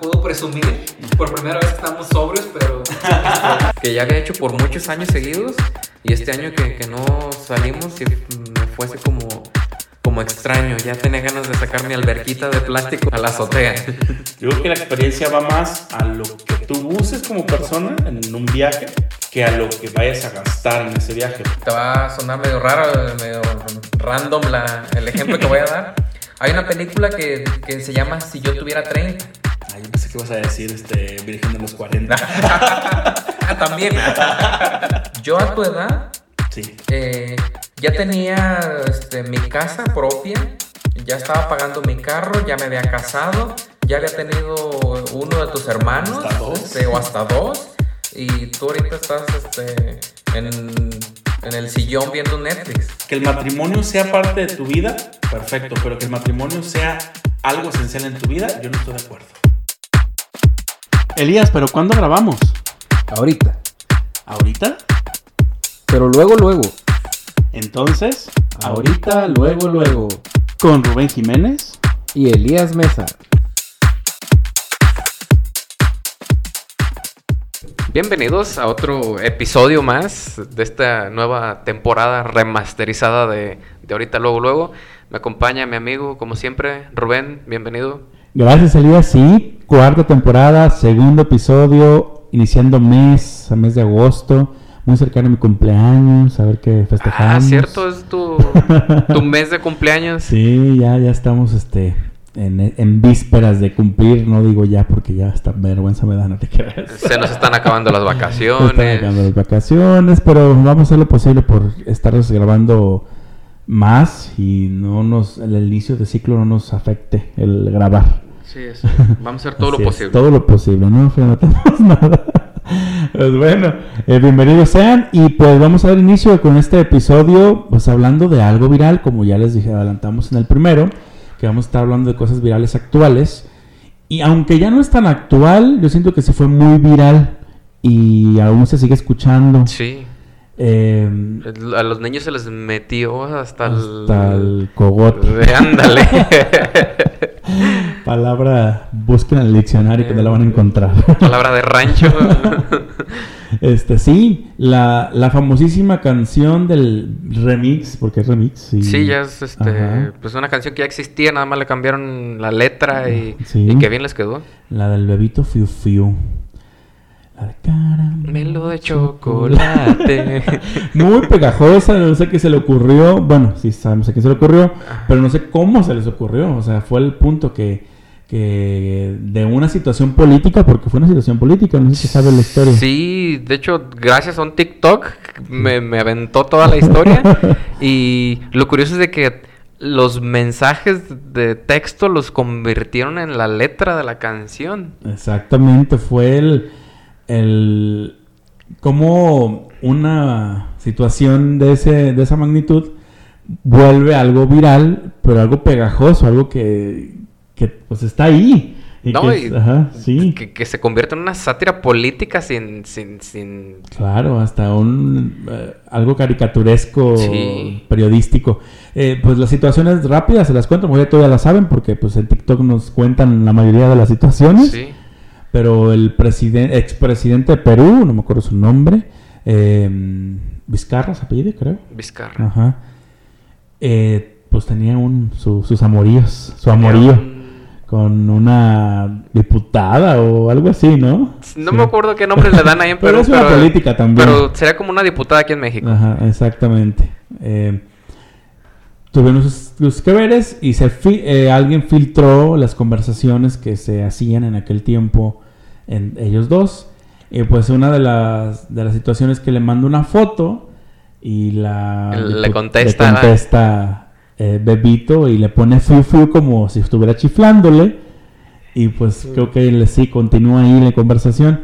Puedo presumir, por primera vez estamos sobrios, pero que ya había hecho por muchos años seguidos y este año que, que no salimos y me fuese como, como extraño. Ya tenía ganas de sacar mi alberquita de plástico a la azotea. Yo creo que la experiencia va más a lo que tú uses como persona en un viaje que a lo que vayas a gastar en ese viaje. Te va a sonar medio raro, medio random la, el ejemplo que voy a dar. Hay una película que, que se llama Si yo tuviera 30. Que ibas a decir este, Virgen de los 40. ah, también. yo a tu edad sí. eh, ya tenía este, mi casa propia, ya estaba pagando mi carro, ya me había casado, ya había tenido uno de tus hermanos. Hasta dos. este, o hasta dos. Y tú ahorita estás este, en, en el sillón viendo Netflix. Que el matrimonio sea parte de tu vida, perfecto, pero que el matrimonio sea algo esencial en tu vida, yo no estoy de acuerdo. Elías, ¿pero cuándo grabamos? Ahorita. ¿Ahorita? Pero luego, luego. Entonces, Ahorita, luego, luego. con Rubén Jiménez. Y Elías Mesa. Bienvenidos a otro episodio más de esta nueva temporada remasterizada de, de ahorita, luego, luego. Me acompaña mi amigo, como siempre, Rubén, bienvenido. Gracias, Elías. Sí, cuarta temporada, segundo episodio, iniciando mes, a mes de agosto, muy cercano a mi cumpleaños, a ver qué festejamos. Ah, cierto, es tu, tu mes de cumpleaños. Sí, ya, ya estamos este, en, en vísperas de cumplir, no digo ya porque ya hasta vergüenza me da, no te creas. Se nos están acabando las Están vacaciones. acabando las vacaciones, pero vamos a hacer lo posible por estarnos grabando más y no nos, el inicio de ciclo no nos afecte el grabar. Sí, eso. Vamos a hacer todo Así lo es, posible. todo lo posible, no prometemos nada. Pues bueno, eh, bienvenidos sean y pues vamos a dar inicio con este episodio, pues hablando de algo viral, como ya les dije, adelantamos en el primero, que vamos a estar hablando de cosas virales actuales. Y aunque ya no es tan actual, yo siento que sí fue muy viral y aún se sigue escuchando. Sí. Eh, A los niños se les metió hasta, hasta el... el cogote. Ándale. Palabra, busquen en el diccionario que no la van a encontrar. Palabra de rancho. Este, sí, la, la famosísima canción del remix, porque es remix. Sí, Sí, ya es este, Ajá. pues una canción que ya existía, nada más le cambiaron la letra y, Sí. y que bien les quedó. La del bebito Fiu Fiu. La de caramelo Melo de chocolate. Muy pegajosa, no sé qué se le ocurrió. Bueno, sí sabemos a quién se le ocurrió, pero no sé cómo se les ocurrió. O sea, fue el punto que, que de una situación política, porque fue una situación política, no sé si sabe la historia. Sí, de hecho, gracias a un TikTok me, me aventó toda la historia. y lo curioso es de que los mensajes de texto los convirtieron en la letra de la canción. Exactamente, fue el, el cómo una situación de ese de esa magnitud vuelve algo viral, pero algo pegajoso, algo que, que pues está ahí. Y No, que y ajá, sí. Que, que se convierte en una sátira política sin, sin, sin... Claro, hasta un eh, algo caricaturesco, Sí. periodístico. Eh, pues las situaciones rápidas se las cuento, porque ya todas las saben, porque pues en TikTok nos cuentan la mayoría de las situaciones. Sí. Pero el presidente, expresidente de Perú, no me acuerdo su nombre, eh, Vizcarra, se apellido, creo. Vizcarra. Ajá. Eh, pues tenía un, su- sus amoríos, su amorío con una diputada o algo así, ¿no? No Sí. me acuerdo qué nombre le dan ahí en Pero Perú. es una política también. Pero sería como una diputada aquí en México. Ajá, exactamente. Eh, tuvieron sus, sus que veres y se fi- eh, alguien filtró las conversaciones que se hacían en aquel tiempo en ellos dos. Y pues una de las, de las situaciones que le manda una foto y la Le contesta- le contesta, eh, Bebito y le pone fiu fiu como si estuviera chiflándole. Y pues creo que sí continúa ahí la conversación.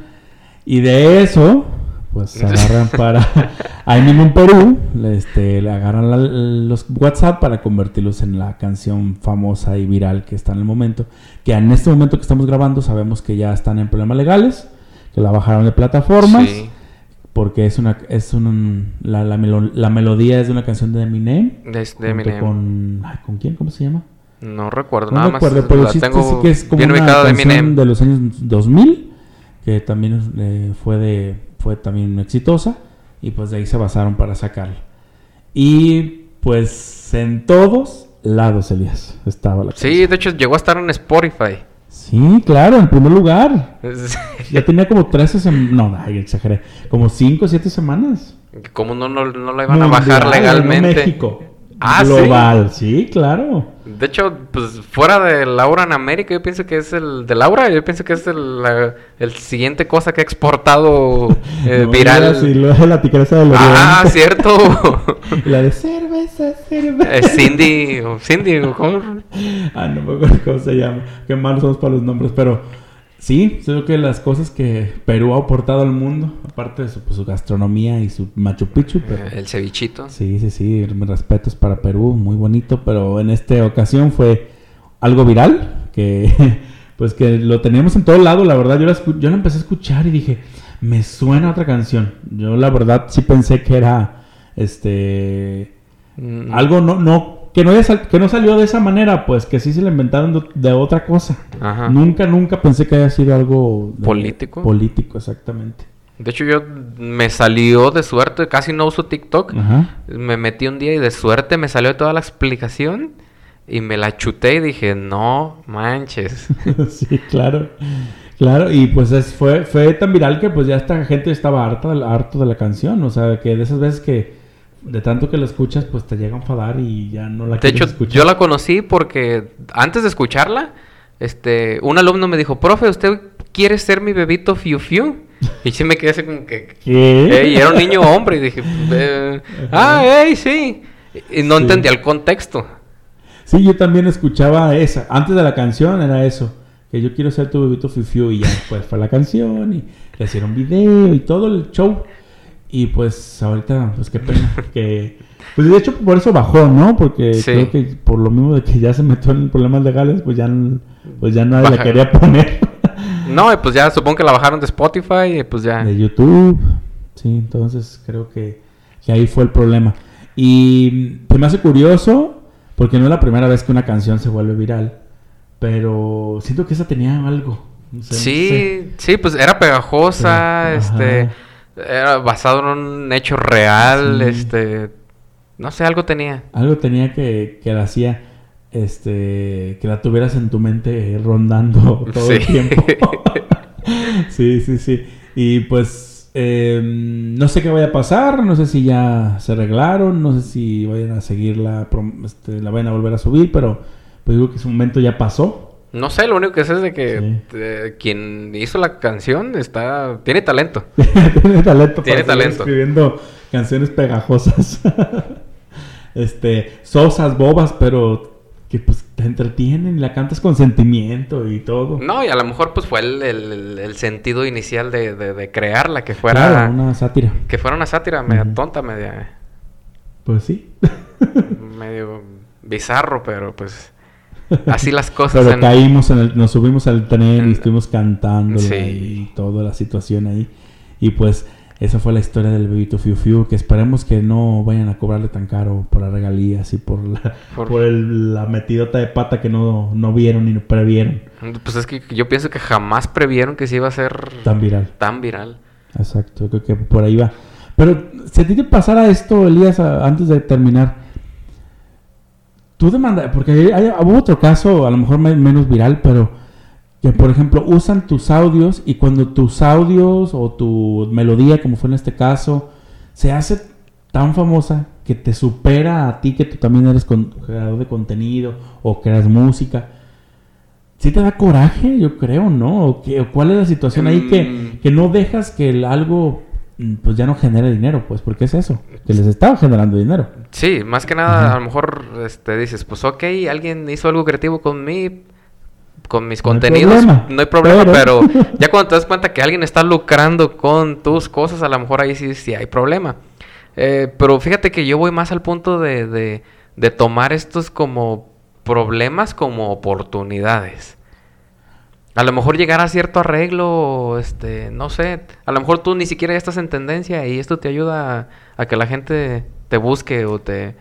Y de eso, pues se agarran para. Ahí mismo en Perú, este, le agarran la- los WhatsApp para convertirlos en la canción famosa y viral que está en el momento. Que en este momento que estamos grabando, sabemos que ya están en problemas legales, que la bajaron de plataformas. Sí. Porque es una. Es un, la, la, melo- la melodía es de una canción de Eminem. De, de Eminem. Con, ay, ¿Con quién? ¿Cómo se llama? No recuerdo, No nada recuerdo, más. pero la sí, tengo sí que es como una de canción Eminem. de los años 2000, que también eh, fue de fue también exitosa y pues de ahí se basaron para sacarla. Y pues en todos lados, Elías, estaba la Sí, de hecho llegó a estar en Spotify. Sí, claro, en primer lugar. Ya tenía como 13 semanas. No, ay, exageré. Como 5 o 7 semanas. ¿Cómo no, no, no la iban a bajar legalmente? No México. Ah. Global, sí, claro. De hecho, pues fuera de Laura en América, yo pienso que es el de Laura, yo pienso que es el, la- el siguiente cosa que ha exportado eh, No viral. luego la tigresa Ah, Oriente. cierto. La de cerveza, cerveza. Eh, Cindy, Cindy, ¿cómo? Ah, no me acuerdo cómo se llama. Qué malos somos para los nombres, pero sí, creo que las cosas que Perú ha aportado al mundo, aparte de su, pues, su gastronomía y su Machu Picchu, pero El cevichito. sí, sí, sí, respetos para Perú, muy bonito, pero en esta ocasión fue algo viral, que pues que lo teníamos en todo lado, la verdad, yo la, yo la empecé a escuchar y dije, me suena otra canción. Yo la verdad sí pensé que era, este, Mm, algo no, no, que no, haya que no salió de esa manera, pues que sí se la inventaron de, de otra cosa. Ajá. Nunca, nunca pensé que haya sido algo de- ¿Político? Político, exactamente. De hecho, yo me salió de suerte, casi no uso TikTok. Ajá. Me metí un día y de suerte me salió toda la explicación y me la chuté y dije, no manches. sí, claro. Claro, y pues es- fue, fue tan viral que pues ya esta gente estaba harta, harto de la canción. O sea, que de esas veces que de tanto que la escuchas, pues te llega a enfadar y ya no la De quieres hecho, escuchar. yo la conocí porque antes de escucharla, este, un alumno me dijo, profe, ¿usted quiere ser mi bebito Fiu Fiu? Y sí me quedé así como que... ¿Qué? "Ey", era un niño hombre y dije, "Eh, ah, ey, sí. Y no Sí. entendía el contexto. Sí, yo también escuchaba esa. Antes de la canción era eso. Que yo quiero ser tu bebito fifiu y ya después fue la canción y le hicieron video y todo el show. Y pues ahorita, pues qué pena que... Pues de hecho por eso bajó, ¿no? Porque Sí. creo que por lo mismo de que ya se metió en problemas legales, pues ya, pues ya nadie la Baja- quería poner. No, pues ya supongo que la bajaron de Spotify pues ya. de YouTube. Sí, entonces creo que, que ahí fue el problema. Y pues me hace curioso, porque no es la primera vez que una canción se vuelve viral, pero siento que esa tenía algo. No sé. Sí, sí, pues era pegajosa, este, ajá. Era basado en un hecho real, Sí. este, no sé, algo tenía. Algo tenía que, que la hacía, este, que la tuvieras en tu mente rondando todo el tiempo. sí, sí, sí. Y pues, eh, no sé qué vaya a pasar, no sé si ya se arreglaron, no sé si vayan a seguirla, prom- este, la vayan a volver a subir, pero pues digo que su momento ya pasó. No sé, lo único que sé es de que Sí. eh, quien hizo la canción está, tiene talento. Tiene talento Tiene talento. escribiendo canciones pegajosas. este, sosas, bobas, pero que pues te entretienen y la cantas con sentimiento y todo. No, y a lo mejor pues fue el, el- el- el sentido inicial de, de- de crearla, que fuera, Claro, una sátira. que fuera una sátira media tonta, media, Pues sí. medio bizarro, pero pues así las cosas. Pero en- caímos en el, nos subimos al tren en- y estuvimos cantando Sí. y toda la situación ahí. Y pues esa fue la historia del bebito Fiu Fiu, que esperemos que no vayan a cobrarle tan caro por las regalías y por la, Por- por el- la metidota de pata que no, no vieron ni no previeron Pues es que yo pienso que jamás previeron que se iba a ser tan viral. tan viral. Exacto, creo que por ahí va. Pero si a ti te pasara esto, Elías, antes de terminar, tú demanda, porque hay, hubo otro caso, a lo mejor me- menos viral, pero que por ejemplo usan tus audios y cuando tus audios o tu melodía, como fue en este caso, se hace tan famosa que te supera a ti que tú también eres con- creador de contenido o creas música. Sí te da coraje, yo creo, ¿no? ¿O, qué- o cuál es la situación ahí que, Mm. que no dejas que el algo pues ya no genere dinero? Pues, ¿por qué es eso? Que les estaba generando dinero. Sí, más que nada, Ajá. a lo mejor este, dices, pues ok, alguien hizo algo creativo con mí, con mis No hay contenidos, problema, no hay problema, pero- pero... ya cuando te das cuenta que alguien está lucrando con tus cosas, a lo mejor ahí sí, sí hay problema. Eh, pero fíjate que yo voy más al punto de, de, de tomar estos como problemas como oportunidades. A lo mejor llegar a cierto arreglo, este, no sé, a lo mejor tú ni siquiera ya estás en tendencia y esto te ayuda a, a que la gente te busque o te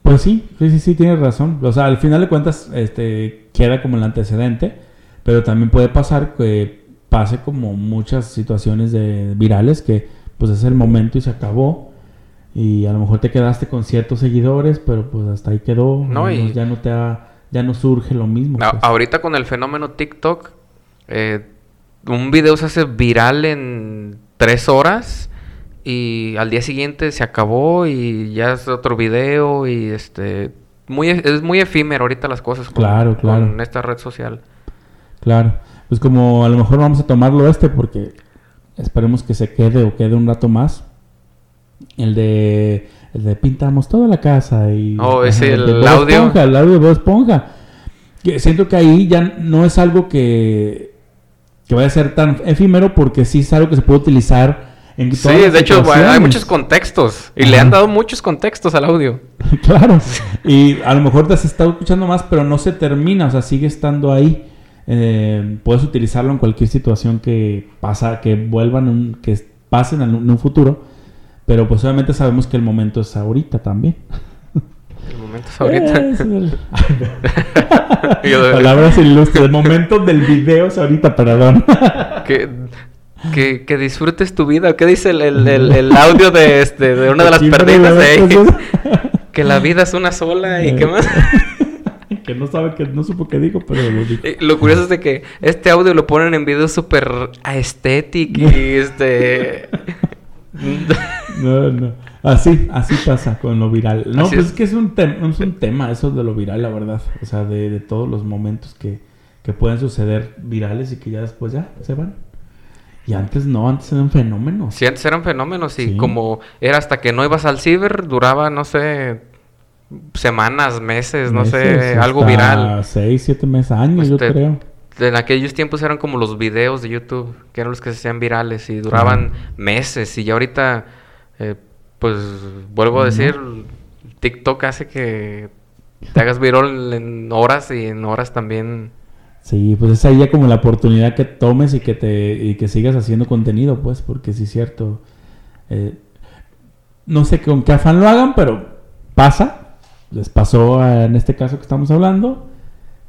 Pues sí, sí, sí, sí, tienes razón. O sea, al final de cuentas, este, queda como el antecedente, pero también puede pasar que pase como muchas situaciones de virales que pues es el momento y se acabó. Y a lo mejor te quedaste con ciertos seguidores, pero pues hasta ahí quedó. No, y- ya no te ha- ya no surge lo mismo. Pues. ahorita con el fenómeno TikTok, eh, un video se hace viral en tres horas y al día siguiente se acabó y ya es otro video y este muy e- es muy efímero ahorita las cosas con, Claro, claro. con esta red social. Claro. Pues como a lo mejor vamos a tomarlo este porque esperemos que se quede o quede un rato más. El de, el de pintamos toda la casa y... Oh, de el audio. Esponja, el audio de Bob Esponja. Que siento que ahí ya no es algo que, que vaya a ser tan efímero porque sí es algo que se puede utilizar en Sí, de hecho hay muchos contextos y le han dado muchos contextos al audio. claro. Y a lo mejor te has estado escuchando más, pero no se termina, o sea, sigue estando ahí. Eh, puedes utilizarlo en cualquier situación que pasa, que vuelvan, un- que pasen en un, en un futuro. Pero pues obviamente sabemos que el momento es ahorita también. El momento es ahorita. Es el- Palabras ilustres. El momento del video es ahorita, perdón. que, que, que disfrutes tu vida. ¿Qué dice el, el, el- audio de, este, de una de las perdidas de ves Que la vida es una sola y Eh. qué más. que no sabe que no supo qué dijo, pero lo dijo. Y Lo curioso es de que este audio lo ponen en videos súper estético y este... No, no. Así, así pasa con lo viral. No, Así pues es. que es un, es un tema eso de lo viral, la verdad. O sea, de, de todos los momentos que, que pueden suceder virales y que ya después ya se van. Y antes no, antes eran fenómenos. Sí, antes eran fenómenos y Sí. como era hasta que no ibas al ciber, duraba, no sé, semanas, meses, no sé, algo viral. Seis, siete meses, años, yo Este, creo. En aquellos tiempos eran como los videos de YouTube, que eran los que se hacían virales y duraban meses. Y ya ahorita, eh, pues vuelvo a decir, TikTok hace que te hagas viral en horas y en horas también. Sí, pues es ahí ya como la oportunidad que tomes y que te y que sigas haciendo contenido, pues, porque sí es cierto. eh, no sé con qué afán lo hagan, pero pasa. Les pasó en este caso que estamos hablando,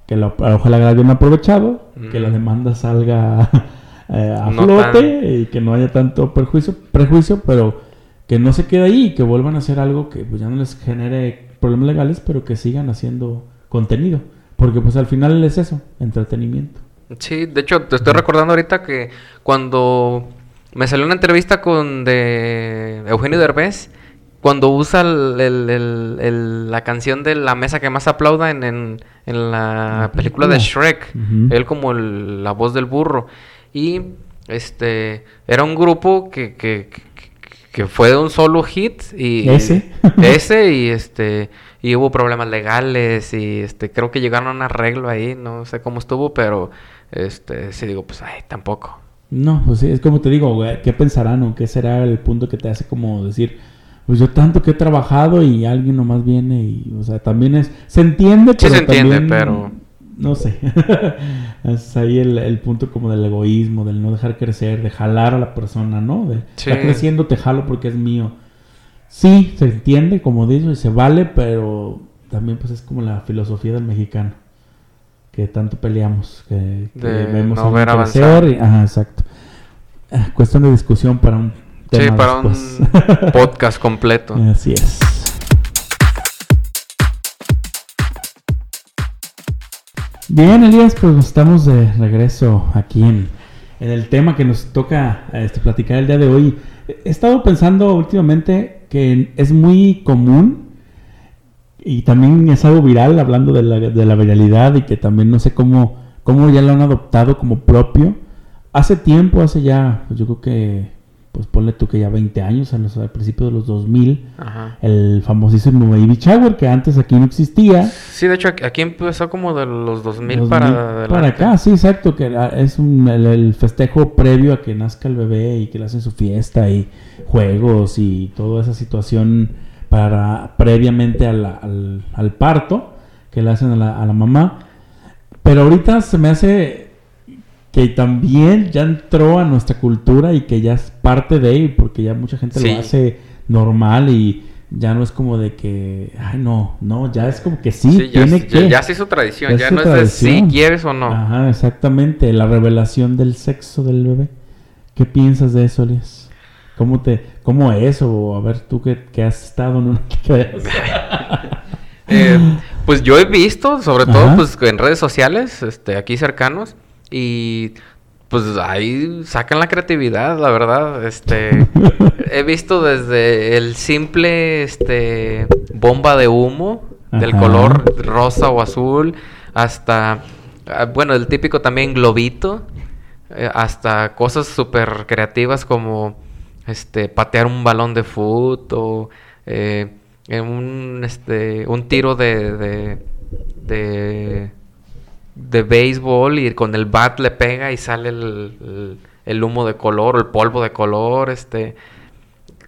que lo, ojalá la hayan aprovechado, que la demanda salga eh, a No flote y que no haya tanto perjuicio, prejuicio, pero que no se quede ahí y que vuelvan a hacer algo que pues, ya no les genere problemas legales, pero que sigan haciendo contenido. Porque pues al final es eso, entretenimiento. Sí, de hecho, te estoy recordando ahorita que cuando me salió una entrevista con de Eugenio Derbez, cuando usa el- el- el- el- la canción de La Mesa que más aplauda en, en- en la La película de. Shrek, él como el- la voz del burro. Y este era un grupo que, que, que- fue de un solo hit y Ese. ese y este y hubo problemas legales y este creo que llegaron a un arreglo ahí, no sé cómo estuvo, pero este sí digo, pues ay, tampoco. No, pues sí, es como te digo, güey, ¿qué pensarán o qué será el punto que te hace como decir, pues yo tanto que he trabajado y alguien nomás viene y, o sea, también es, se entiende, Sí pero se entiende, también, pero- No sé, es ahí el, el punto como del egoísmo, del no dejar crecer, de jalar a la persona, ¿no? De, Sí. Está creciendo, te jalo porque es mío. Sí, se entiende, como dices, y se vale, pero también pues es como la filosofía del mexicano. Que tanto peleamos, que, que De vemos no ver crecer y- ajá, exacto. Ah, Cuestión de discusión para un tema sí, para después. un podcast completo. Así es. Bien, Elías, pues estamos de regreso aquí en, en el tema que nos toca este, platicar el día de hoy. He estado pensando últimamente que es muy común y también es algo viral, hablando de la, de la viralidad y que también no sé cómo, cómo ya lo han adoptado como propio. Hace tiempo, hace ya, pues yo creo que, pues ponle tú que ya 20 años, a los, al principio de los 2000, Ajá. el famosísimo Baby Shower, que antes aquí no existía. Sí, de hecho aquí, empezó como de los 2000, 2000 para para acá, sí, exacto, que es un- el, el festejo previo a que nazca el bebé y que le hacen su fiesta y juegos y toda esa situación para previamente a la- al, al parto que le hacen a la, a la mamá. Pero ahorita se me hace que también ya entró a nuestra cultura y que ya es parte de él, porque ya mucha gente Sí. lo hace normal y ya no es como de que, ay, no, no, ya es como que sí, Sí, ya, tiene es- que. ya, ya se hizo tradición, Ya ya no es de si quieres o no. Ajá, exactamente, la revelación del sexo del bebé. ¿Qué piensas de eso, Elias? ¿Cómo te, cómo es? O a ver, tú que, que has estado en una Eh, pues yo he visto, sobre todo pues en redes sociales, este, aquí cercanos, y pues ahí sacan la creatividad, la verdad. Este, he visto desde el simple, este, bomba de humo del color rosa o azul, hasta, ah, bueno, el típico también globito, eh, hasta cosas súper creativas como, este, patear un balón de fútbol o eh, un, este, un tiro de, de, de, de béisbol y con el bat le pega y sale el, el- el humo de color o el polvo de color, este...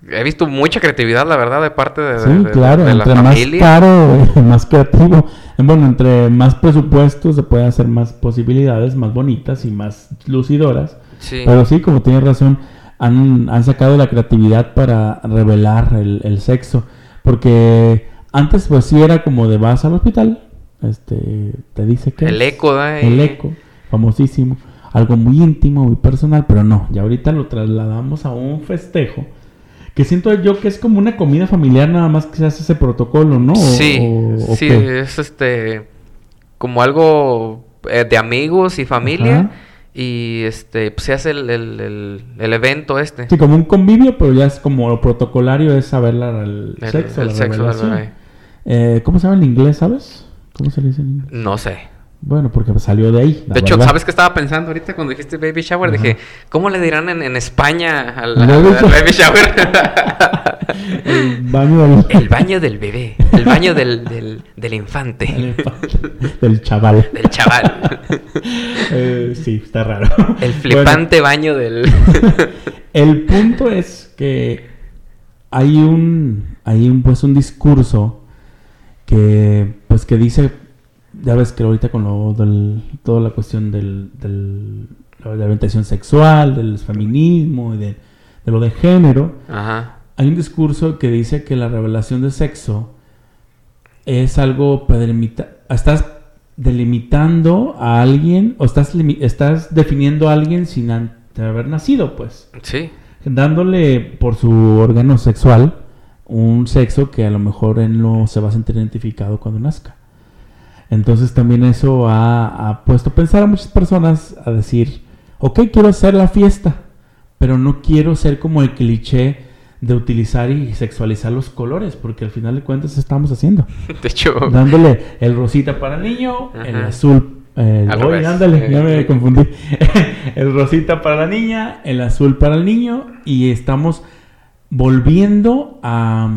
He visto mucha creatividad, la verdad, de parte de, Sí, de- claro, de entre más familia. caro, más creativo. Eh, Bueno, entre más presupuesto se pueden hacer más posibilidades, más bonitas y más lucidoras. Sí. Pero sí, como tienes razón, han, han sacado la creatividad para revelar el, el sexo. Porque antes pues sí era como de vas al hospital, este, te dice que... El eco, ¿eh? El eco, famosísimo. Algo muy íntimo, muy personal, pero no, ya ahorita lo trasladamos a un festejo. Que siento yo que es como una comida familiar, nada más que se hace ese protocolo, ¿no? Sí, o- o sí, qué. es este como algo eh, de amigos y familia Ajá. y este pues, se hace el, el- el- el evento este. Sí, como un convivio, pero ya es como lo protocolario es saber la- el, sexo, el la sexo revelación. Eh, ¿Cómo se llama en inglés, sabes? ¿Cómo se le dice? No sé. Bueno, porque salió de ahí. De hecho. ¿sabes qué estaba pensando ahorita cuando dijiste baby shower? Ajá. Dije, ¿cómo le dirán en, en España al, Baby shower. El baño del, el baño del bebé, el baño del, del, del infante, del chaval. del chaval, Eh, sí, está raro. el Bueno, flipante baño del... El punto es que hay un, hay un, pues un discurso que, pues que dice, ya ves que ahorita con lo del, toda la cuestión del, del- de la orientación sexual, del feminismo y de, de lo de género, Ajá. hay un discurso que dice que la revelación de sexo es algo predelimita- estás delimitando a alguien o estás, estás definiendo a alguien sin haber nacido, pues Sí. dándole por su órgano sexual un sexo que a lo mejor él no se va a sentir identificado cuando nazca. Entonces también eso ha, ha puesto a pensar a muchas personas a decir, ok, quiero hacer la fiesta, pero no quiero ser como el cliché de utilizar y sexualizar los colores, porque al final de cuentas estamos haciendo. De hecho, Dándole el rosita para el niño, el Ajá. azul. Al oye, revés. ándale, ya me confundí. el rosita para la niña, el azul para el niño, y estamos volviendo a,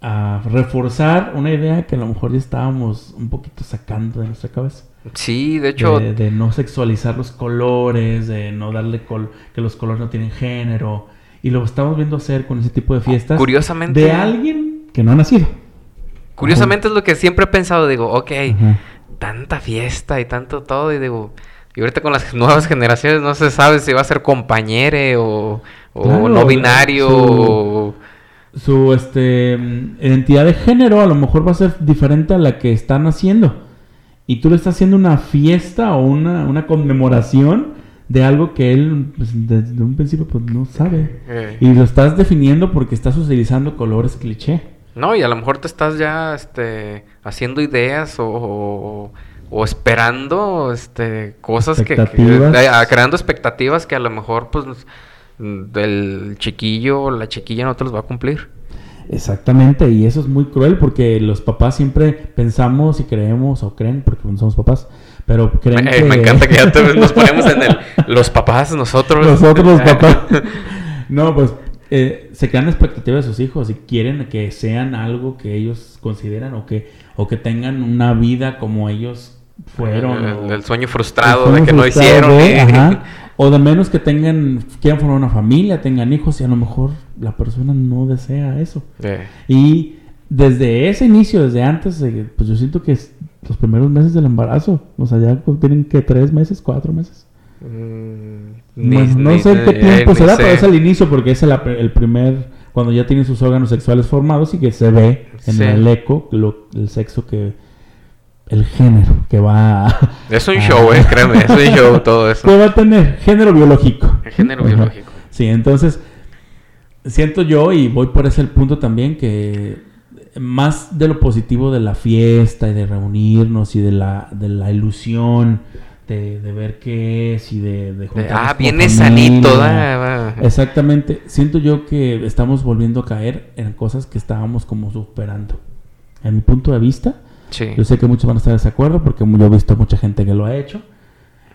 a reforzar una idea que a lo mejor ya estábamos un poquito sacando de nuestra cabeza. sí, de hecho, de, de no sexualizar los colores, de no darle col que los colores no tienen género. Y lo estamos viendo hacer con ese tipo de fiestas Curiosamente- de alguien que no ha nacido. curiosamente es lo que siempre he pensado. Digo, ok, Ajá. tanta fiesta y tanto todo. Y digo, y ahorita con las nuevas generaciones no se sabe si va a ser compañere o, o Claro, no binario. su- este identidad de género a lo mejor va a ser diferente a la que están haciendo. Y tú le estás haciendo una fiesta o una, una conmemoración de algo que él pues, desde un principio pues no sabe. eh, Y lo estás definiendo porque estás utilizando colores cliché. No, y a lo mejor te estás ya este, haciendo ideas o, o- o esperando este, cosas que, que- eh, creando expectativas que a lo mejor pues el chiquillo o la chiquilla no te los va a cumplir. Exactamente, y eso es muy cruel porque los papás siempre pensamos y creemos o creen, porque no somos papás, pero creen Me, que... me encanta que ya te- nos ponemos en el los papás, nosotros. Nosotros los papás. No, pues eh, se crean expectativas de sus hijos y quieren que sean algo que ellos consideran o que, o que tengan una vida como ellos fueron. El, sueño frustrado el de que no hicieron. y- ajá, o de menos que tengan, quieran formar una familia, tengan hijos y a lo mejor la persona no desea eso. Eh, Y desde ese inicio, desde antes, pues yo siento que es los primeros meses del embarazo, o sea, ya tienen que tres meses, cuatro meses. mm, ni- no ni- sé qué tiempo será, sé. pero es el inicio porque es el, el primer cuando ya tienen sus órganos sexuales formados y que se ve en Sí. el eco lo- el sexo que el género que va a, Es un Ah. show, eh, créeme, es un show todo eso. que va a tener género biológico. El género Ajá. biológico. Sí, entonces siento yo y voy por ese punto también que más de lo positivo de la fiesta y de reunirnos y de la, de la ilusión de, de ver qué es y de, ah, viene sanito, da, va. Exactamente. Siento yo que estamos volviendo a caer en cosas que estábamos como superando. En mi punto de vista, Sí. yo sé que muchos van a estar de desacuerdo porque yo he visto mucha gente que lo ha hecho.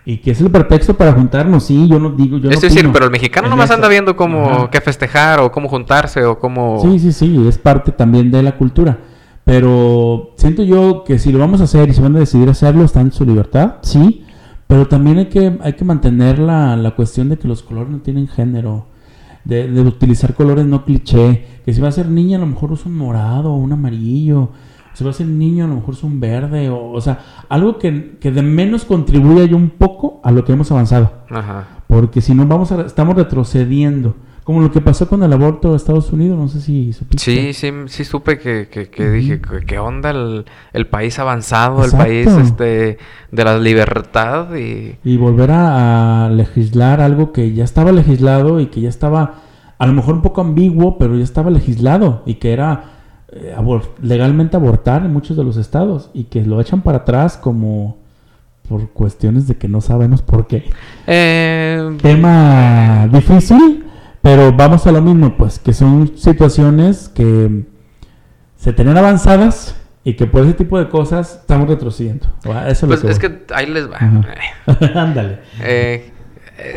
Y que es el pretexto para juntarnos, sí, yo no digo, yo no es decir, opino. pero el mexicano nomás anda viendo cómo qué festejar o cómo juntarse o cómo... Sí, sí, sí, es parte también de la cultura. Pero siento yo que si lo vamos a hacer y si van a decidir hacerlo, está en su libertad, sí. Pero también hay que, hay que mantener la, la cuestión de que los colores no tienen género. De, de utilizar colores no cliché. Que si va a ser niña, a lo mejor es un morado o un amarillo. Si va a ser niño, a lo mejor es un verde. O, o sea, algo que, que de menos contribuya yo un poco a lo que hemos avanzado. Ajá. Porque si no, vamos a, estamos retrocediendo. Como lo que pasó con el aborto de Estados Unidos, no sé si supiste. Sí, sí, sí supe que, que, que dije, ¿qué- ¿qué onda el, el país avanzado, Exacto. el país este de la libertad y... Y volver a, a legislar algo que ya estaba legislado y que ya estaba, a lo mejor un poco ambiguo, pero ya estaba legislado y que era eh, abor- legalmente abortar en muchos de los estados y que lo echan para atrás como por cuestiones de que no sabemos por qué. Eh, Tema difícil, pero vamos a lo mismo, pues que son situaciones que se tenían avanzadas y que por ese tipo de cosas estamos retrocediendo. Eso pues lo es que ahí les va. Ajá. Ándale. Eh,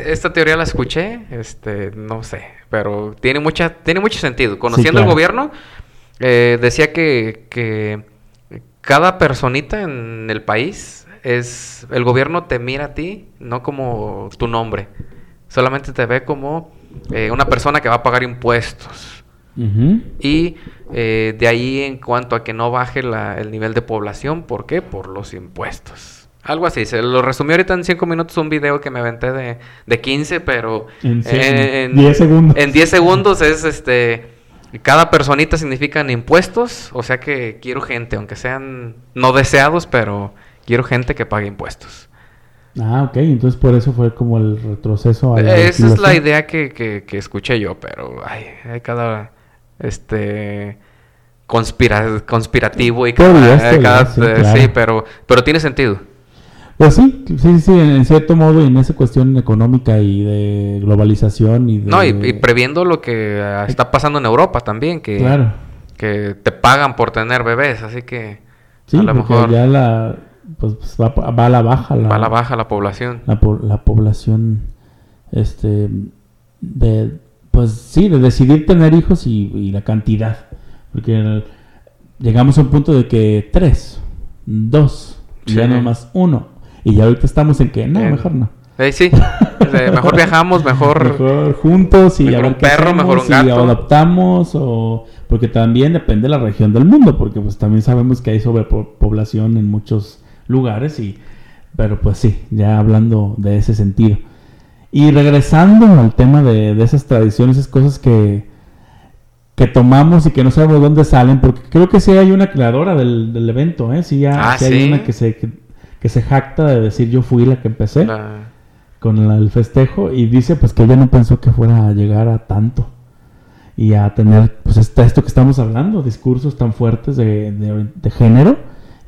esta teoría la escuché, este, no sé, pero tiene mucha, tiene mucho sentido. Conociendo claro. el gobierno, eh, decía que, que cada personita en el país es, el gobierno te mira a ti, no como tu nombre, solamente te ve como eh, una persona que va a pagar impuestos. Y eh, de ahí en cuanto a que no baje la- el nivel de población, ¿por qué? Por los impuestos. Algo así, se lo resumí ahorita en 5 minutos un video que me aventé de, de 15, pero En cien- en 10 segundos. En 10 segundos es este, cada personita significan impuestos, o sea que quiero gente, aunque sean no deseados, pero quiero gente que pague impuestos. Ah, ok. Entonces por eso fue como el retroceso a la Esa es la idea que, que- que escuché yo, pero ay, hay cada este conspira- conspirativo y cada, sí, eh, claro. sí, pero pero tiene sentido. Pues sí, sí, sí, en cierto modo y en esa cuestión económica y de globalización y de... No, y, y previendo lo que ah, está pasando en Europa también, que, Claro. que te pagan por tener bebés, así que Sí, a lo mejor ya la... Pues pues, va, va a la baja la, va a la baja la población. la, po- la población este de pues sí de decidir tener hijos y, y la cantidad porque el- llegamos a un punto de que tres dos ya no más uno y ya ahorita estamos en que no mejor no Eh, sí, eh, mejor viajamos, mejor... mejor juntos y mejor un perro, mejor un y gato. adoptamos o porque también depende de la región del mundo porque pues también sabemos que hay sobrepoblación en muchos lugares y pero pues sí ya hablando de ese sentido y regresando al tema de, de esas tradiciones esas cosas que que tomamos y que no sabemos dónde salen porque creo que sí hay una creadora del, del evento eh sí, ya, Ah, sí hay ¿sí? una que se que, que se jacta de decir yo fui la que empecé la- con la- el festejo y dice pues que ella no pensó que fuera a llegar a tanto y a tener pues esta- esto que estamos hablando, discursos tan fuertes de, de- de género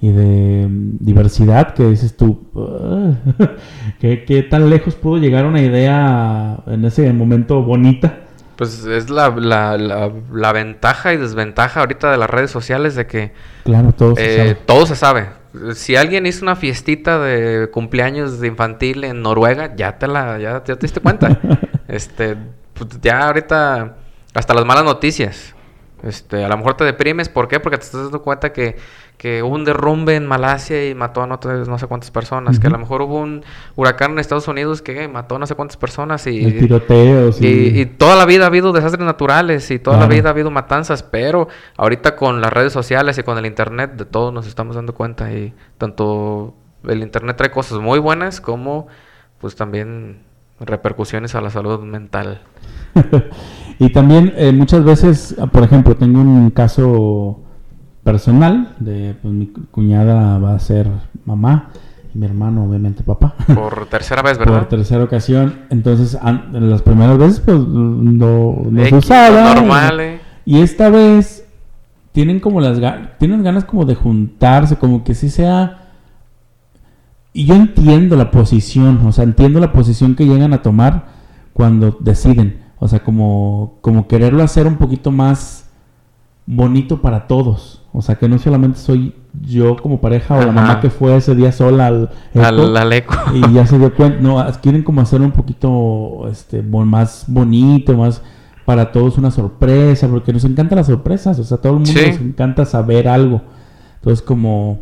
y de mm, diversidad que dices tú, "Ah, ¿qué, qué tan lejos pudo llegar una idea en ese momento bonita? Pues es la, la, la, la ventaja y desventaja ahorita de las redes sociales de que Claro, todo se Eh, sabe. todo se sabe. Si alguien hizo una fiestita de cumpleaños de infantil en Noruega, ya te la, ya, ya te diste cuenta. este, pues, ya ahorita hasta las malas noticias. Este, a lo mejor te deprimes, ¿por qué? Porque te estás dando cuenta que, que hubo un derrumbe en Malasia y mató a no, sé cuántas personas, que a lo mejor hubo un huracán en Estados Unidos que mató a no sé cuántas personas y, El tiroteos y, y, y toda la vida ha habido desastres naturales y toda la vida ha habido matanzas, pero ahorita con las redes sociales y con el internet de todo nos estamos dando cuenta y tanto el internet trae cosas muy buenas como pues también repercusiones a la salud mental. Y también eh, muchas veces, por ejemplo, tengo un caso personal de pues, mi cuñada va a ser mamá y mi hermano obviamente papá. Por tercera vez, ¿verdad? Por tercera ocasión. Entonces, en las primeras veces pues no, no se usaba. Normal, eh. Y esta vez tienen como las ga- tienen ganas como de juntarse, como que sí sea y yo entiendo la posición, o sea, entiendo la posición que llegan a tomar cuando deciden, o sea, como como quererlo hacer un poquito más bonito para todos, o sea, que no solamente soy yo como pareja o la mamá que fue ese día sola al eco, Al, al eco. y ya se dio cuenta, no, quieren como hacer un poquito este más bonito, más para todos una sorpresa, porque nos encantan las sorpresas, o sea, todo el mundo Sí. nos encanta saber algo. Entonces, como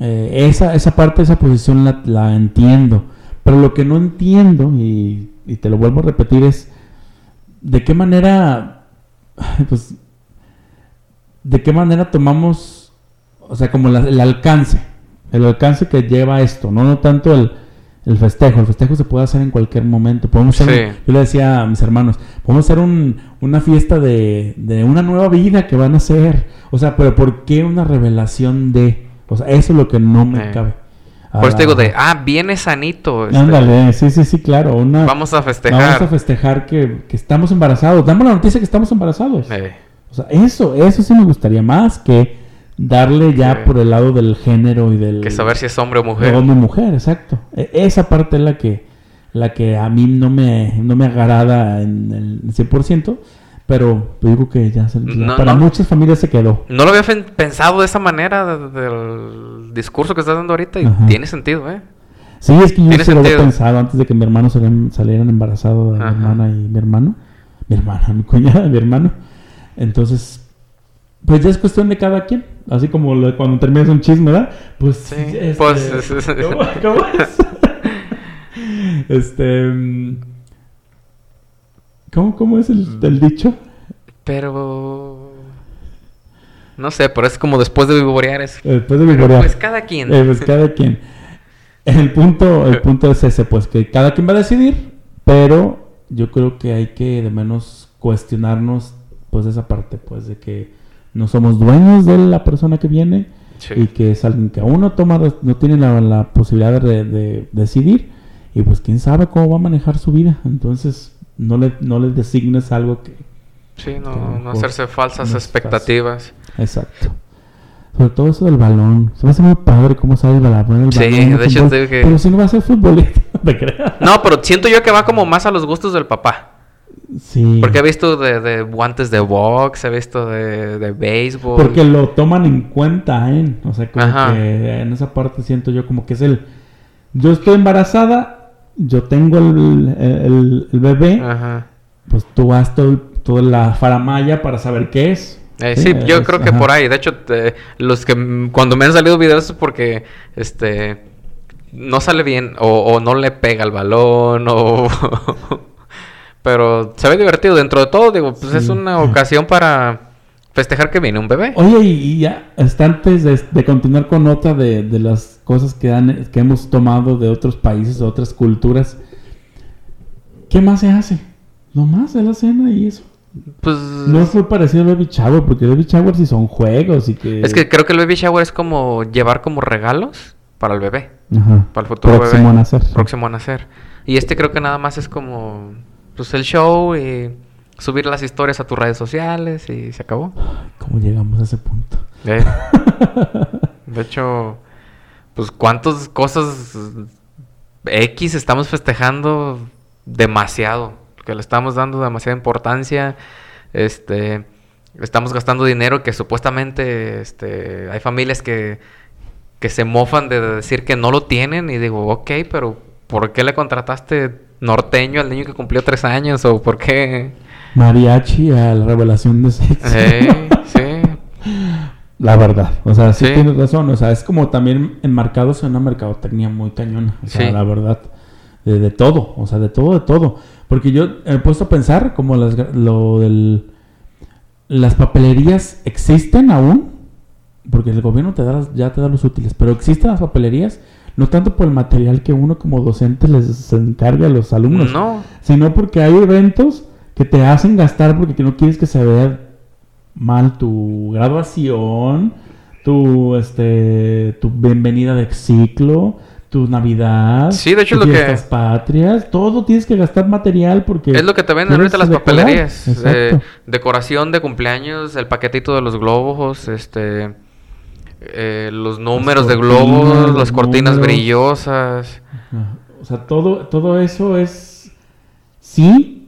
eh, esa, esa parte, esa posición la, la entiendo, pero lo que no entiendo, y, y te lo vuelvo a repetir, es de qué manera, pues, de qué manera tomamos, o sea, como la- el alcance, el alcance que lleva esto, no, no tanto el, el festejo, el festejo se puede hacer en cualquier momento, podemos hacer, Sí. un- yo le decía a mis hermanos, podemos hacer un- una fiesta de, de una nueva vida que van a hacer, o sea, pero ¿por qué una revelación de, o sea, eso es lo que no me cabe. Por eso te digo de, ah, viene sanito. este, Ándale, sí, sí, sí, claro, una... Vamos a festejar. Vamos a festejar que, que estamos embarazados. Damos la noticia que estamos embarazados. Eh, O sea, eso, eso sí me gustaría más que darle ya Sí. por el lado del género y del... que saber si es hombre o mujer. hombre o mujer, exacto. E- esa parte es la que, la que a mí no me, no me agrada en el 100%, pero digo que ya se- No, para no. muchas familias se quedó. No lo había pensado de esa manera de- del discurso que estás dando ahorita y Ajá. tiene sentido, ¿eh? Sí, es que yo se lo había pensado antes de que mi hermano salieran, salieran embarazados, mi Ajá. hermana y mi hermano. Mi hermana, mi cuñada, mi hermano. Entonces, pues ya es cuestión de cada quien. Así como lo de cuando terminas un chisme, ¿verdad? Pues, Sí, este, pues, es- es- ¿cómo, cómo es? este... mm, ¿Cómo, cómo es el, el dicho? Pero... No sé, pero es como después de vivorear es... Después de Pero vivorear. pues cada quien. Eh, pues cada quien. El punto, el punto es ese, pues que cada quien va a decidir, pero yo creo que hay que de menos cuestionarnos pues esa parte, pues de que no somos dueños de la persona que viene Sí. y que es alguien que aún no toma, no tiene la, la posibilidad de, de decidir y pues quién sabe cómo va a manejar su vida. Entonces no le, no le designes algo que... Sí, no, que no hacerse falsas expectativas. Exacto. Sobre todo eso del balón. Se me hace muy padre cómo sale el balón. El Sí, balón, de hecho, que- Pero si no va a ser futbolista, te creas. No, pero siento yo que va como más a los gustos del papá. Sí. Porque he visto de, de guantes de box, he visto de, de béisbol. Porque lo toman en cuenta, ¿eh? O sea, como Ajá. que en esa parte siento yo como que es el... Yo estoy embarazada, yo tengo el, el- el bebé, Ajá. pues tú haz todo, toda la faramaya para saber qué es. Eh, sí, yo es- creo que ajá. por ahí. De hecho, te- los que cuando me han salido videos es porque este no sale bien o, o no le pega el balón o pero se ve divertido dentro de todo, digo, pues es una ocasión para festejar que viene un bebé. Oye, y, ya, hasta antes de, de continuar con otra de, de las cosas que, han, que hemos tomado de otros países, de otras culturas, ¿qué más se hace? No más de la cena y eso. Pues No es muy parecido al Baby Shower, porque el Baby Shower sí son juegos y que... es que creo que el baby shower es como llevar como regalos para el bebé, Ajá. para el futuro Próximo bebé. a nacer. próximo a nacer. Y este creo que nada más es como pues el show y subir las historias a tus redes sociales y se acabó. ¿Cómo llegamos a ese punto? Eh, De hecho, pues cuántas cosas X estamos festejando demasiado, que le estamos dando demasiada importancia, este, estamos gastando dinero que supuestamente, este, hay familias que, que se mofan de decir que no lo tienen y digo, ok, pero ¿por qué le contrataste norteño al niño que cumplió tres años o por qué? Mariachi a la revelación de sexo. Eh, sí, La verdad, o sea, sí, Sí. tienes razón, o sea, es como también enmarcados en una mercadotecnia muy cañona, o sea, Sí. la verdad, de, de todo, o sea, de todo, de todo, porque yo he puesto a pensar como las, lo del, las papelerías existen aún, porque el gobierno te da las- ya te da los útiles, pero existen las papelerías, no tanto por el material que uno como docente les encarga a los alumnos, no, sino porque hay eventos que te hacen gastar porque no quieres que se vea mal tu graduación, tu este tu bienvenida de ciclo, tu Navidad, Sí, de hecho, tus lo que- fiestas patrias, todo tienes que gastar material porque Es lo que te venden ahorita las decorar. papelerías. eh, decoración de cumpleaños, el paquetito de los globos, este, eh, los números de globos, las cortinas números. brillosas. Ajá. O sea, todo, todo eso es sí,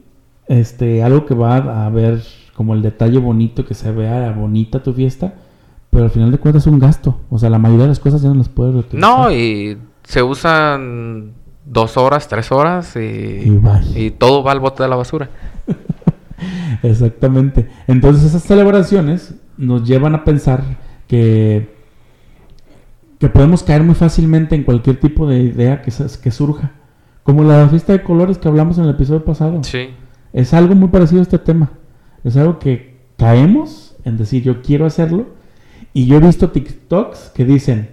este, algo que va a ver como el detalle bonito, que se vea bonita tu fiesta, pero al final de cuentas es un gasto. O sea, la mayoría de las cosas ya no las puedes reutilizar. No, y se usan dos horas, tres horas Y y, todo va al bote de la basura. Exactamente. Entonces esas celebraciones nos llevan a pensar que, que podemos caer muy fácilmente en cualquier tipo de idea que, que surja. Como la fiesta de colores que hablamos en el episodio pasado. Sí. Es algo muy parecido a este tema. Es algo que caemos en decir yo quiero hacerlo. Y yo he visto TikToks que dicen,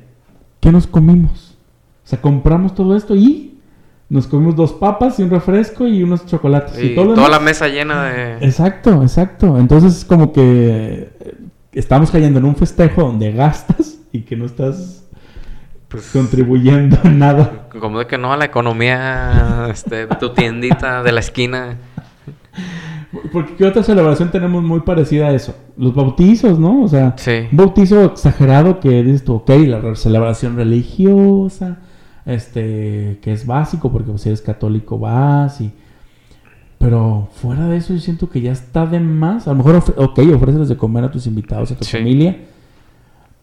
¿qué nos comimos? O sea, compramos todo esto y nos comimos dos papas y un refresco y unos chocolates. Y todo toda la mesa llena de... Exacto, exacto. Entonces es como que eh, estamos cayendo en un festejo donde gastas y que no estás pues, contribuyendo en nada. como de que no a la economía este, de tu tiendita de la esquina. Porque ¿qué otra celebración tenemos muy parecida a eso? Los bautizos, ¿no? O sea, Sí. un bautizo exagerado que dices tú, ok, la celebración religiosa, este, que es básico porque pues, si eres católico vas y... Pero fuera de eso yo siento que ya está de más. A lo mejor, ofre- ok, ofreces de comer a tus invitados, a tu Sí. familia,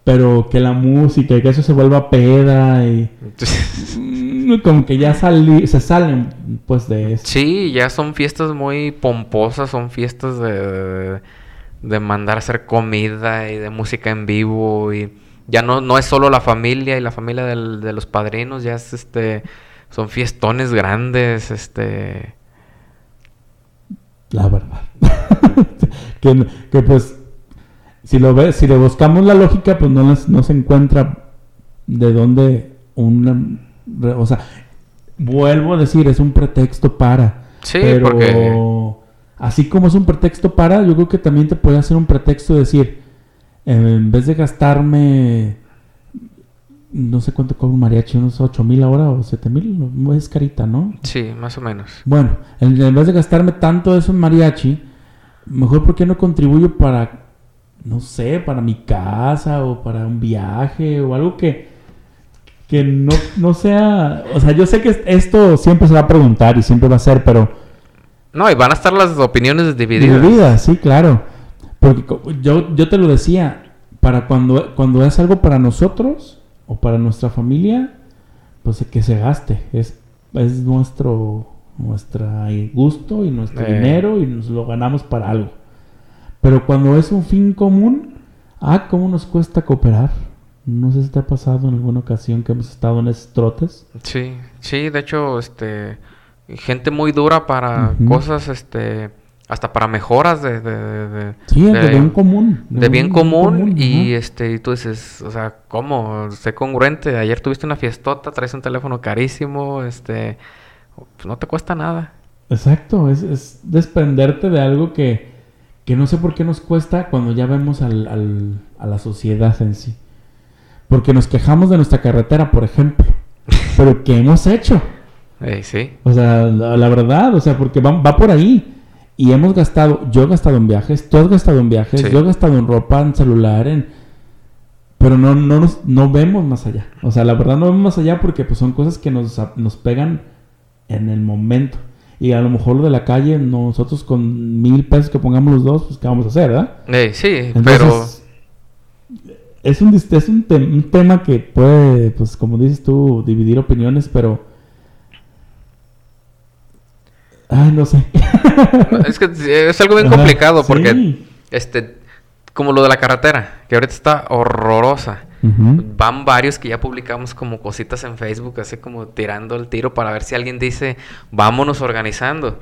pero que la música y que eso se vuelva peda y... Como que ya sali- se salen pues de eso. Sí, ya son fiestas muy pomposas, son fiestas de, de mandar a hacer comida y de música en vivo y ya no, no es solo la familia y la familia del- de los padrinos, ya es este, son fiestones grandes, este, La verdad. que, que, pues, si lo ves, si le buscamos la lógica, pues no, les- no se encuentra de dónde una... O sea, vuelvo a decir, es un pretexto para. Sí, pero porque- así como es un pretexto para, yo creo que también te puede hacer un pretexto de decir, en vez de gastarme, no sé cuánto cobra un mariachi, unos 8 mil ahora o 7 mil, es carita, ¿no? sí, más o menos. Bueno, en, en vez de gastarme tanto eso en mariachi, mejor porque no contribuyo para, no sé, para mi casa o para un viaje o algo que, que no, no sea... O sea, yo sé que esto siempre se va a preguntar y siempre va a ser, pero... No, y van a estar las opiniones divididas. Divididas, sí, claro. Porque yo, yo te lo decía, para cuando, cuando es algo para nosotros o para nuestra familia, pues que se gaste. Es, es nuestro nuestra gusto y nuestro Eh. dinero y nos lo ganamos para algo. Pero cuando es un fin común, ah, ¿cómo nos cuesta cooperar? No sé si te ha pasado en alguna ocasión que hemos estado en esos trotes. Sí, sí, de hecho, este, gente muy dura para cosas, este, hasta para mejoras de, de, de- de- Sí, de, de- bien común. de bien común y este, y tú dices, o sea, ¿cómo? Sé congruente, ayer tuviste una fiestota, traes un teléfono carísimo, este, pues no te cuesta nada. Exacto, es, es desprenderte de algo que, que no sé por qué nos cuesta cuando ya vemos al, al- a la sociedad en sí. Porque nos quejamos de nuestra carretera, por ejemplo. Pero ¿qué hemos hecho? Eh, sí, O sea, la, la verdad, o sea, porque va, va por ahí. Y hemos gastado, yo he gastado en viajes, tú has gastado en viajes, Sí. yo he gastado en ropa, en celular, en... Pero no, no, nos, no vemos más allá. O sea, la verdad no vemos más allá porque pues, son cosas que nos, nos pegan en el momento. Y a lo mejor lo de la calle, nosotros con mil pesos que pongamos los dos, pues ¿qué vamos a hacer, verdad? Eh, sí, Entonces, es un, es un, te- un tema que puede, pues como dices tú, dividir opiniones, pero... Ay, no sé. es que es algo bien Ajá, complicado porque, sí. este, como lo de la carretera, que ahorita está horrorosa. Van varios que ya publicamos como cositas en Facebook, así como tirando el tiro para ver si alguien dice, vámonos organizando.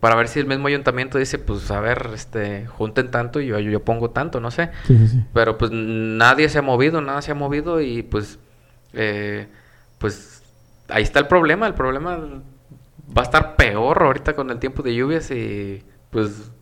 Para ver si el mismo ayuntamiento dice, pues a ver, este, junten tanto y yo, yo pongo tanto, no sé. Sí, sí, sí. Pero pues nadie se ha movido, nada se ha movido y pues, eh, pues ahí está el problema. El problema va a estar peor ahorita con el tiempo de lluvias y pues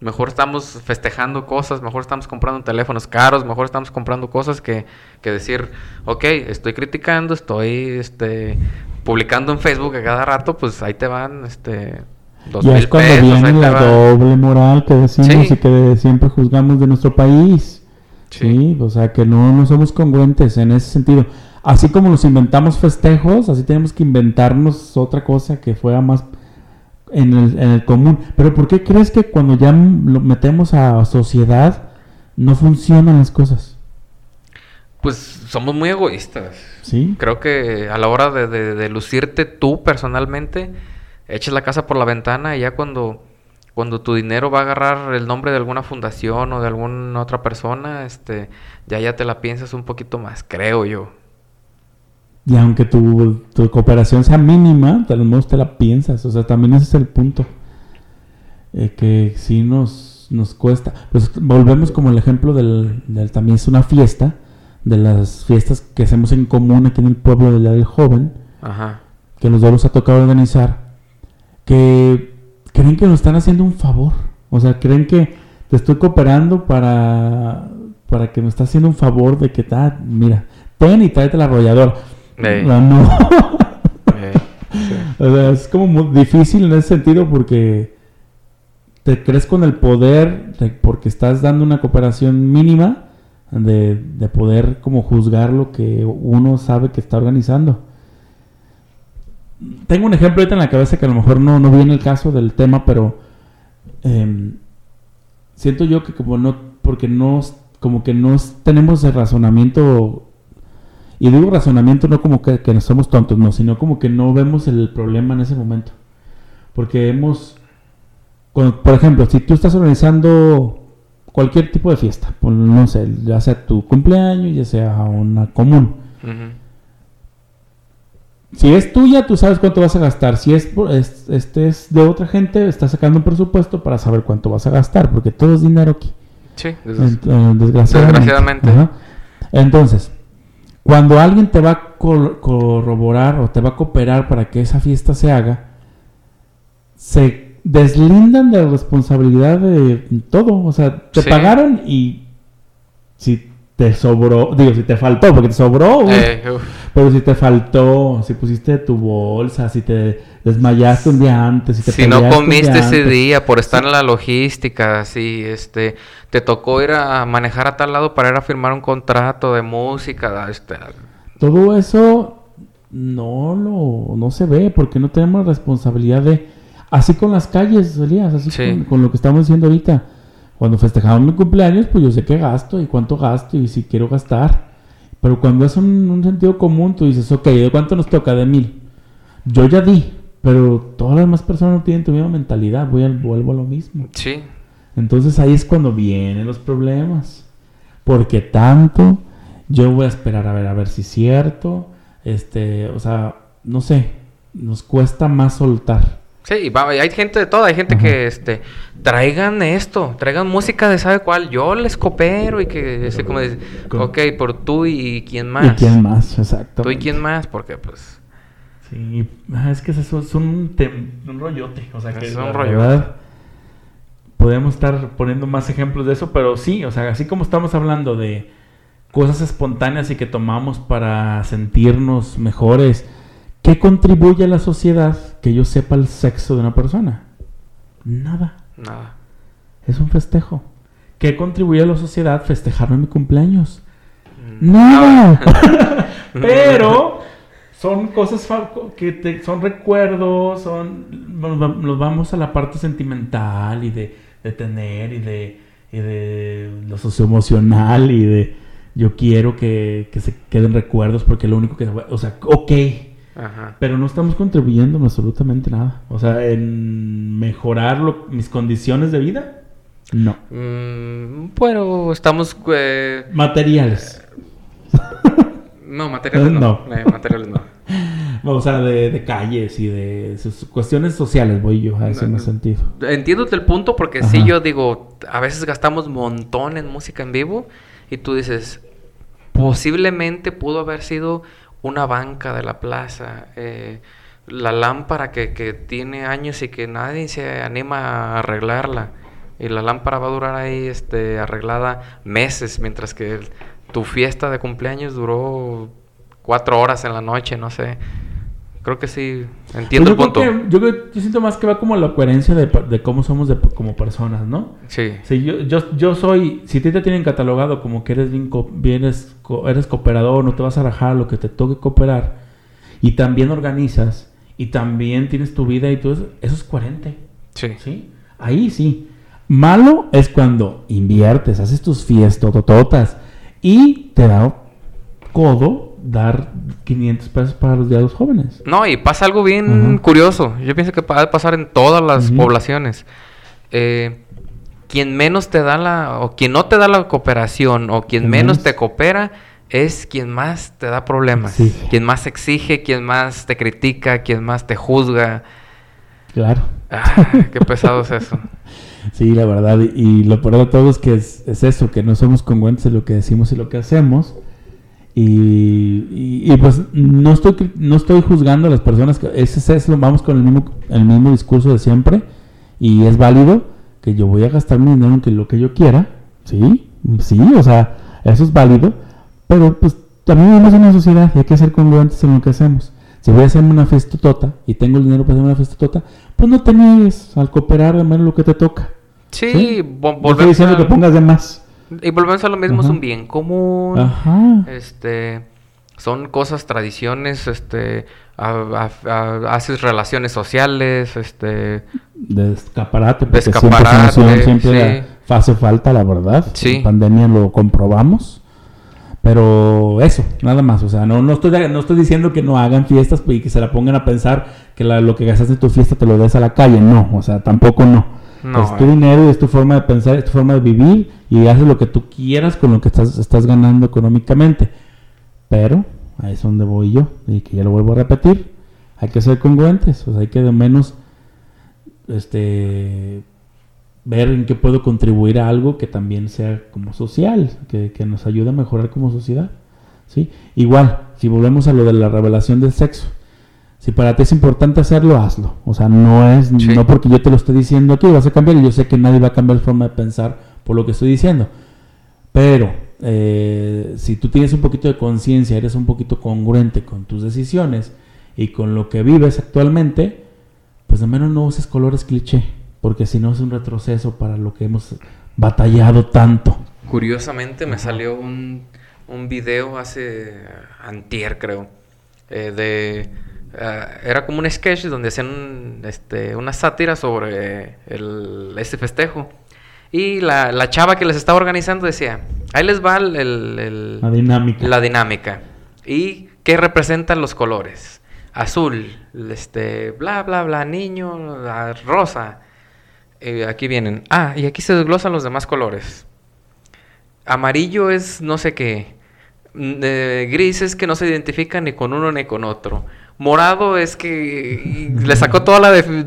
mejor estamos festejando cosas, mejor estamos comprando teléfonos caros, mejor estamos comprando cosas que, que decir, ok, estoy criticando, estoy este, publicando en Facebook a cada rato, pues ahí te van este, dos Ya mil es cuando pesos. viene la doble moral que decimos Sí. y que siempre juzgamos de nuestro país. Sí. Sí, o sea que no, no somos congruentes en ese sentido. Así como nos inventamos festejos, así tenemos que inventarnos otra cosa que fuera más en el, en el común. Pero ¿por qué crees que cuando ya lo metemos a sociedad no funcionan las cosas? Pues somos muy egoístas. ¿Sí? Creo que a la hora de, de- de lucirte tú personalmente, eches la casa por la ventana y ya cuando, cuando tu dinero va a agarrar el nombre de alguna fundación o de alguna otra persona, este, ya ya te la piensas un poquito más, creo yo. Y aunque tu, tu cooperación sea mínima, tal vez te la piensas. O sea, también ese es el punto. Eh, que sí nos, nos cuesta. Pues volvemos como el ejemplo del, del- También es una fiesta. De las fiestas que hacemos en común aquí en el pueblo del Día del Joven. Ajá. Que los dos nos ha tocado organizar. Que creen que nos están haciendo un favor. O sea, creen que te estoy cooperando para, para que me estás haciendo un favor de que, ah, mira, ten y tráete la arrolladora. Ey. No, no. Sí. O sea, es como muy difícil en ese sentido porque te crees con el poder de- porque estás dando una cooperación mínima de, de poder como juzgar lo que uno sabe que está organizando. Tengo un ejemplo ahorita en la cabeza que a lo mejor no, no viene el caso del tema, pero em, siento yo que como no, porque no, como que no tenemos el razonamiento y digo razonamiento no como que, que somos tontos, no, sino como que no vemos el problema en ese momento. Porque hemos, por ejemplo, si tú estás organizando cualquier tipo de fiesta, no sé, ya sea tu cumpleaños, ya sea una común. Si es tuya, tú sabes cuánto vas a gastar. Si es, por- es- este es de otra gente, estás sacando un presupuesto para saber cuánto vas a gastar, porque todo es dinero aquí. Sí, Ent- eh, desgraciadamente. Entonces, cuando alguien te va a cor- corroborar o te va a cooperar para que esa fiesta se haga, se deslindan de la responsabilidad de todo. O sea, te Sí. pagaron y si te sobró, digo, si te faltó, porque te sobró, uy, Eh, pero si te faltó, si pusiste tu bolsa, si te desmayaste un día antes, si te si no comiste ese antes. día por estar en la logística, si este te tocó ir a manejar a tal lado para ir a firmar un contrato de música, este, Todo eso no lo no se ve porque no tenemos responsabilidad de así con las calles, Elías, así Sí. con, con lo que estamos diciendo ahorita. Cuando festejamos mi cumpleaños, pues yo sé qué gasto y cuánto gasto y si quiero gastar. Pero cuando es un, un sentido común, tú dices, ok, ¿de cuánto nos toca? De mil. Yo ya di, pero todas las demás personas no tienen tu misma mentalidad. Voy al, vuelvo a lo mismo. sí, Entonces ahí es cuando vienen los problemas. Porque tanto, yo voy a esperar a ver, a ver si es cierto. Este, o sea, no sé, nos cuesta más soltar. Sí, y va- hay gente de todo, hay gente Ajá. que este traigan esto, traigan música de sabe cuál, yo les coopero y que así como dice, Con- ok, por tú y quién más. ¿Y quién más? Exacto. Tú y quién más, porque pues Sí, ah, es que eso es un, tem- un rollote. O sea, que Es un rollote. verdad, podemos estar poniendo más ejemplos de eso, pero sí, o sea, así como estamos hablando de cosas espontáneas y que tomamos para sentirnos mejores, ¿qué contribuye a la sociedad que yo sepa el sexo de una persona? Nada. nada. Es un festejo. ¿Qué contribuye a la sociedad festejarme mi cumpleaños? Mm, Nada. Pero son cosas que te- son recuerdos, son nos vamos a la parte sentimental y de, de tener y de, y de lo socioemocional y de yo quiero que, que se queden recuerdos porque lo único que o sea, ok, Ajá. pero no estamos contribuyendo en absolutamente nada. O sea, en mejorar lo- mis condiciones de vida, no. Mm, bueno, estamos eh, Materiales. no, materiales no. No. Eh, materiales no. O sea, de, de calles y de sus cuestiones sociales, voy yo a ese No, sentido. Entiendo el punto porque sí Ajá. yo digo, a veces gastamos montón en música en vivo y tú dices, posiblemente pudo haber sido una banca de la plaza, eh, la lámpara que, que tiene años y que nadie se anima a arreglarla. Y la lámpara va a durar ahí este, arreglada meses, mientras que tu fiesta de cumpleaños duró cuatro horas en la noche, no sé. Creo que sí, entiendo el Pues yo punto. creo que- yo, siento más que va como la coherencia de, de cómo somos de- como personas, ¿no? Sí, Si yo, yo, yo soy, si a ti te tienen catalogado como que eres bien, bien eres cooperador, no te vas a rajar lo que te toque cooperar, y también organizas, y también tienes tu vida y todo eso, eso es coherente, sí. ¿sí? Ahí sí. Malo es cuando inviertes, haces tus fiestas, tototas, y te da codo dar 500 pesos para los días de los jóvenes. No, y pasa algo bien curioso. Yo pienso que va a pasar en todas las poblaciones. Eh, quien menos te da la, o quien no te da la cooperación, o quien menos menos- te coopera, es quien más te da problemas. Sí. Quien más exige, quien más te critica, quien más te juzga. Claro. Ah, qué pesado es eso. Sí, la verdad. Y, y lo peor de todo es que es, es eso, que no somos congruentes en lo que decimos y lo que hacemos. Y, y- y, pues no estoy, no estoy juzgando a las personas que ese es eso, vamos con el mismo, el mismo discurso de siempre. Y es válido que yo voy a gastar mi dinero en que lo que yo quiera. Sí, sí, o sea, eso es válido. Pero pues también vivimos en una sociedad y hay que ser congruentes en lo que hacemos. Si voy a hacerme una fiesta tota y tengo el dinero para hacerme una fiesta tota, pues no te niegues al cooperar al menos lo que te toca. Sí, Sí. No estoy diciendo a, que pongas de más. Y volvemos a lo mismo, es un bien común. Ajá. Este, son cosas, tradiciones, este, a- a- a- haces relaciones sociales, este, De escaparate. De Porque siempre escaparate, siempre sí. hace falta, la verdad. Sí. En pandemia lo comprobamos. Pero eso, nada más. O sea, no, no, estoy, no estoy diciendo que no hagan fiestas y que se la pongan a pensar que la- lo que gastaste en tu fiesta te lo des a la calle. No, o sea, tampoco no. No, es tu eh. dinero es tu forma de pensar, es tu forma de vivir y haces lo que tú quieras con lo que estás, estás ganando económicamente. Pero ahí es donde voy yo y que ya lo vuelvo a repetir. Hay que ser congruentes, o sea, hay que de menos este ver en qué puedo contribuir a algo que también sea como social, que, que nos ayude a mejorar como sociedad. ¿sí? Igual, si volvemos a lo de la revelación del sexo, si para ti es importante hacerlo, hazlo. O sea, no es Sí. no porque yo te lo esté diciendo aquí, vas a cambiar y yo sé que nadie va a cambiar la forma de pensar por lo que estoy diciendo. Pero eh, si tú tienes un poquito de conciencia, eres un poquito congruente con tus decisiones y con lo que vives actualmente, pues de menos no uses colores cliché, porque si no es un retroceso para lo que hemos batallado tanto. Curiosamente me salió un, un video hace antier, creo, eh, de... ah, era como un sketch donde hacían este, una sátira sobre el, este festejo. Y la, la chava que les estaba organizando decía, ahí les va el- La dinámica. la dinámica. ¿Y qué representan los colores? Azul, este, bla, bla, bla, niño, ah, rosa. Eh, aquí vienen. Ah, y aquí se desglosan los demás colores. Amarillo es no sé qué. Eh, gris es que no se identifica ni con uno ni con otro. Morado es que le sacó toda la todo-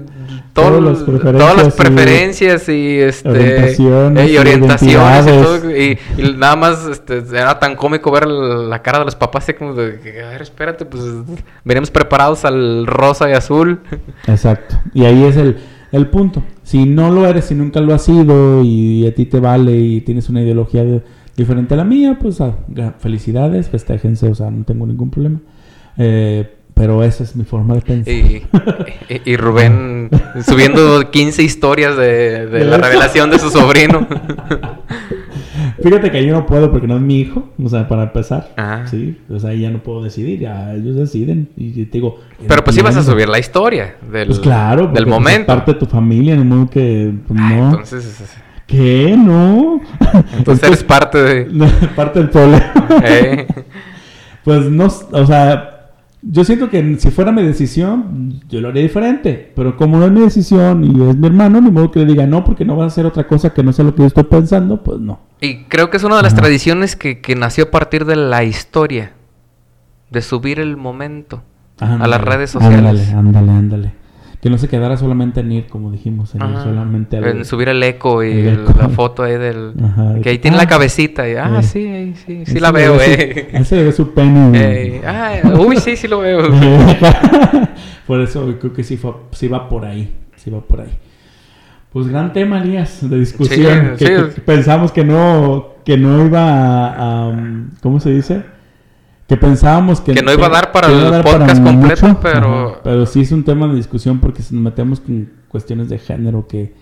Todas las todas las preferencias y- este Orientaciones y orientaciones y identidades. todo y, y nada más este, era tan cómico ver la cara de los papás así como de a ver espérate pues venimos preparados al rosa y azul Exacto. Y ahí es el, el punto. Si no lo eres, si nunca lo has sido y a ti te vale y tienes una ideología de- diferente a la mía, pues ah, felicidades, festéjense, o sea, no tengo ningún problema. Eh, pero esa es mi forma de pensar. Y, y- y Rubén subiendo 15 historias de, de la revelación de su sobrino. Fíjate que yo no puedo porque no es mi hijo, o sea, para empezar. Ah. Sí, o sea, ya no puedo decidir, ya ellos deciden. Y te digo. Pero pues ibas a entiendo. subir la historia del, Pues claro, del pues, es momento. parte de tu familia, ni modo que. pues, Ah, no. entonces, ¿Qué? No. entonces eres parte de... parte del problema. Pues no, o sea, yo siento que si fuera mi decisión, yo lo haría diferente. Pero como no es mi decisión y es mi hermano, ni modo que le diga no, porque no va a hacer otra cosa que no sea lo que yo estoy pensando, pues no. Y creo que es una de las Ajá. tradiciones que, que nació a partir de la historia. De subir el momento a las redes sociales. Ándale, ándale, ándale. Que no se quedara solamente en ir, como dijimos, en ir solamente al- En subir el eco y el el- eco. la foto ahí del... Ajá, Que ahí tiene la ah, cabecita. Y, ah, eh. sí, ahí sí, sí Ese la veo, su- eh. Ese ve su pene. Ey, ah, uy, sí, sí lo veo. por eso creo que sí, fue, sí va por ahí. Sí va por ahí. Pues gran tema, Elías, de discusión. Sí, que, sí. que pensamos que no, que no iba a, a, ¿Cómo se dice? Que pensábamos que... Que no iba a dar para el dar podcast completo, pero- Ajá, pero sí es un tema de discusión porque nos metemos con cuestiones de género que,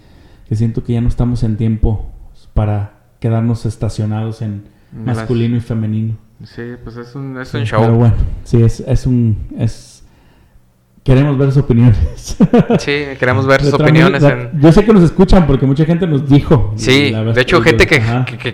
que siento que ya no estamos en tiempo para quedarnos estacionados en Las- masculino y femenino. Sí, pues es un, es un Sí, show. Pero bueno, sí, es, es un... Es, queremos ver sus opiniones. Sí, queremos ver sus opiniones en... Yo sé que nos escuchan porque mucha gente nos dijo. Sí, de hecho, gente que-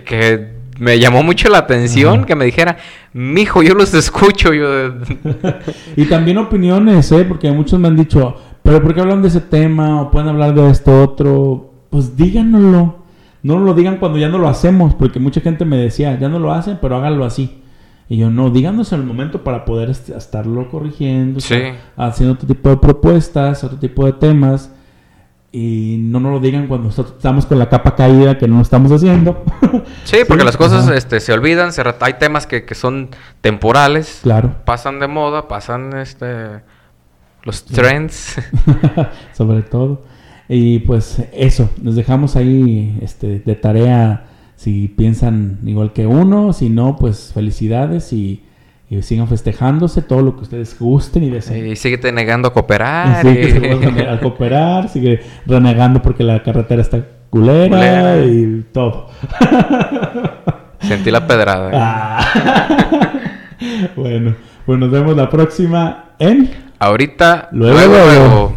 que me llamó mucho la atención, Ajá. que me dijera, mijo, yo los escucho. Yo... y también opiniones, ¿eh? Porque muchos me han dicho, pero ¿por qué hablan de ese tema? ¿O pueden hablar de esto otro? Pues díganoslo. No lo digan cuando ya no lo hacemos, porque mucha gente me decía, ya no lo hacen, pero háganlo así. Y yo, no, díganos en el momento para poder est- estarlo corrigiendo, Sí. haciendo otro tipo de propuestas, otro tipo de temas. Y no nos lo digan cuando estamos con la capa caída, que no lo estamos haciendo. Sí, porque Sí, las cosas ajá. este, se olvidan, se hay temas que, que son temporales, claro. pasan de moda, pasan este los trends. sobre todo. Y pues eso, nos dejamos ahí este, de tarea si piensan igual que uno, si no, pues felicidades y, y sigan festejándose todo lo que ustedes gusten y deseen. y síguete negando a Y cooperar. sigue que se y- a cooperar, sigue renegando porque la carretera está culera, Culera. y todo. Sentí la pedrada. Ah. bueno, pues nos vemos la próxima en... Ahorita, luego. luego.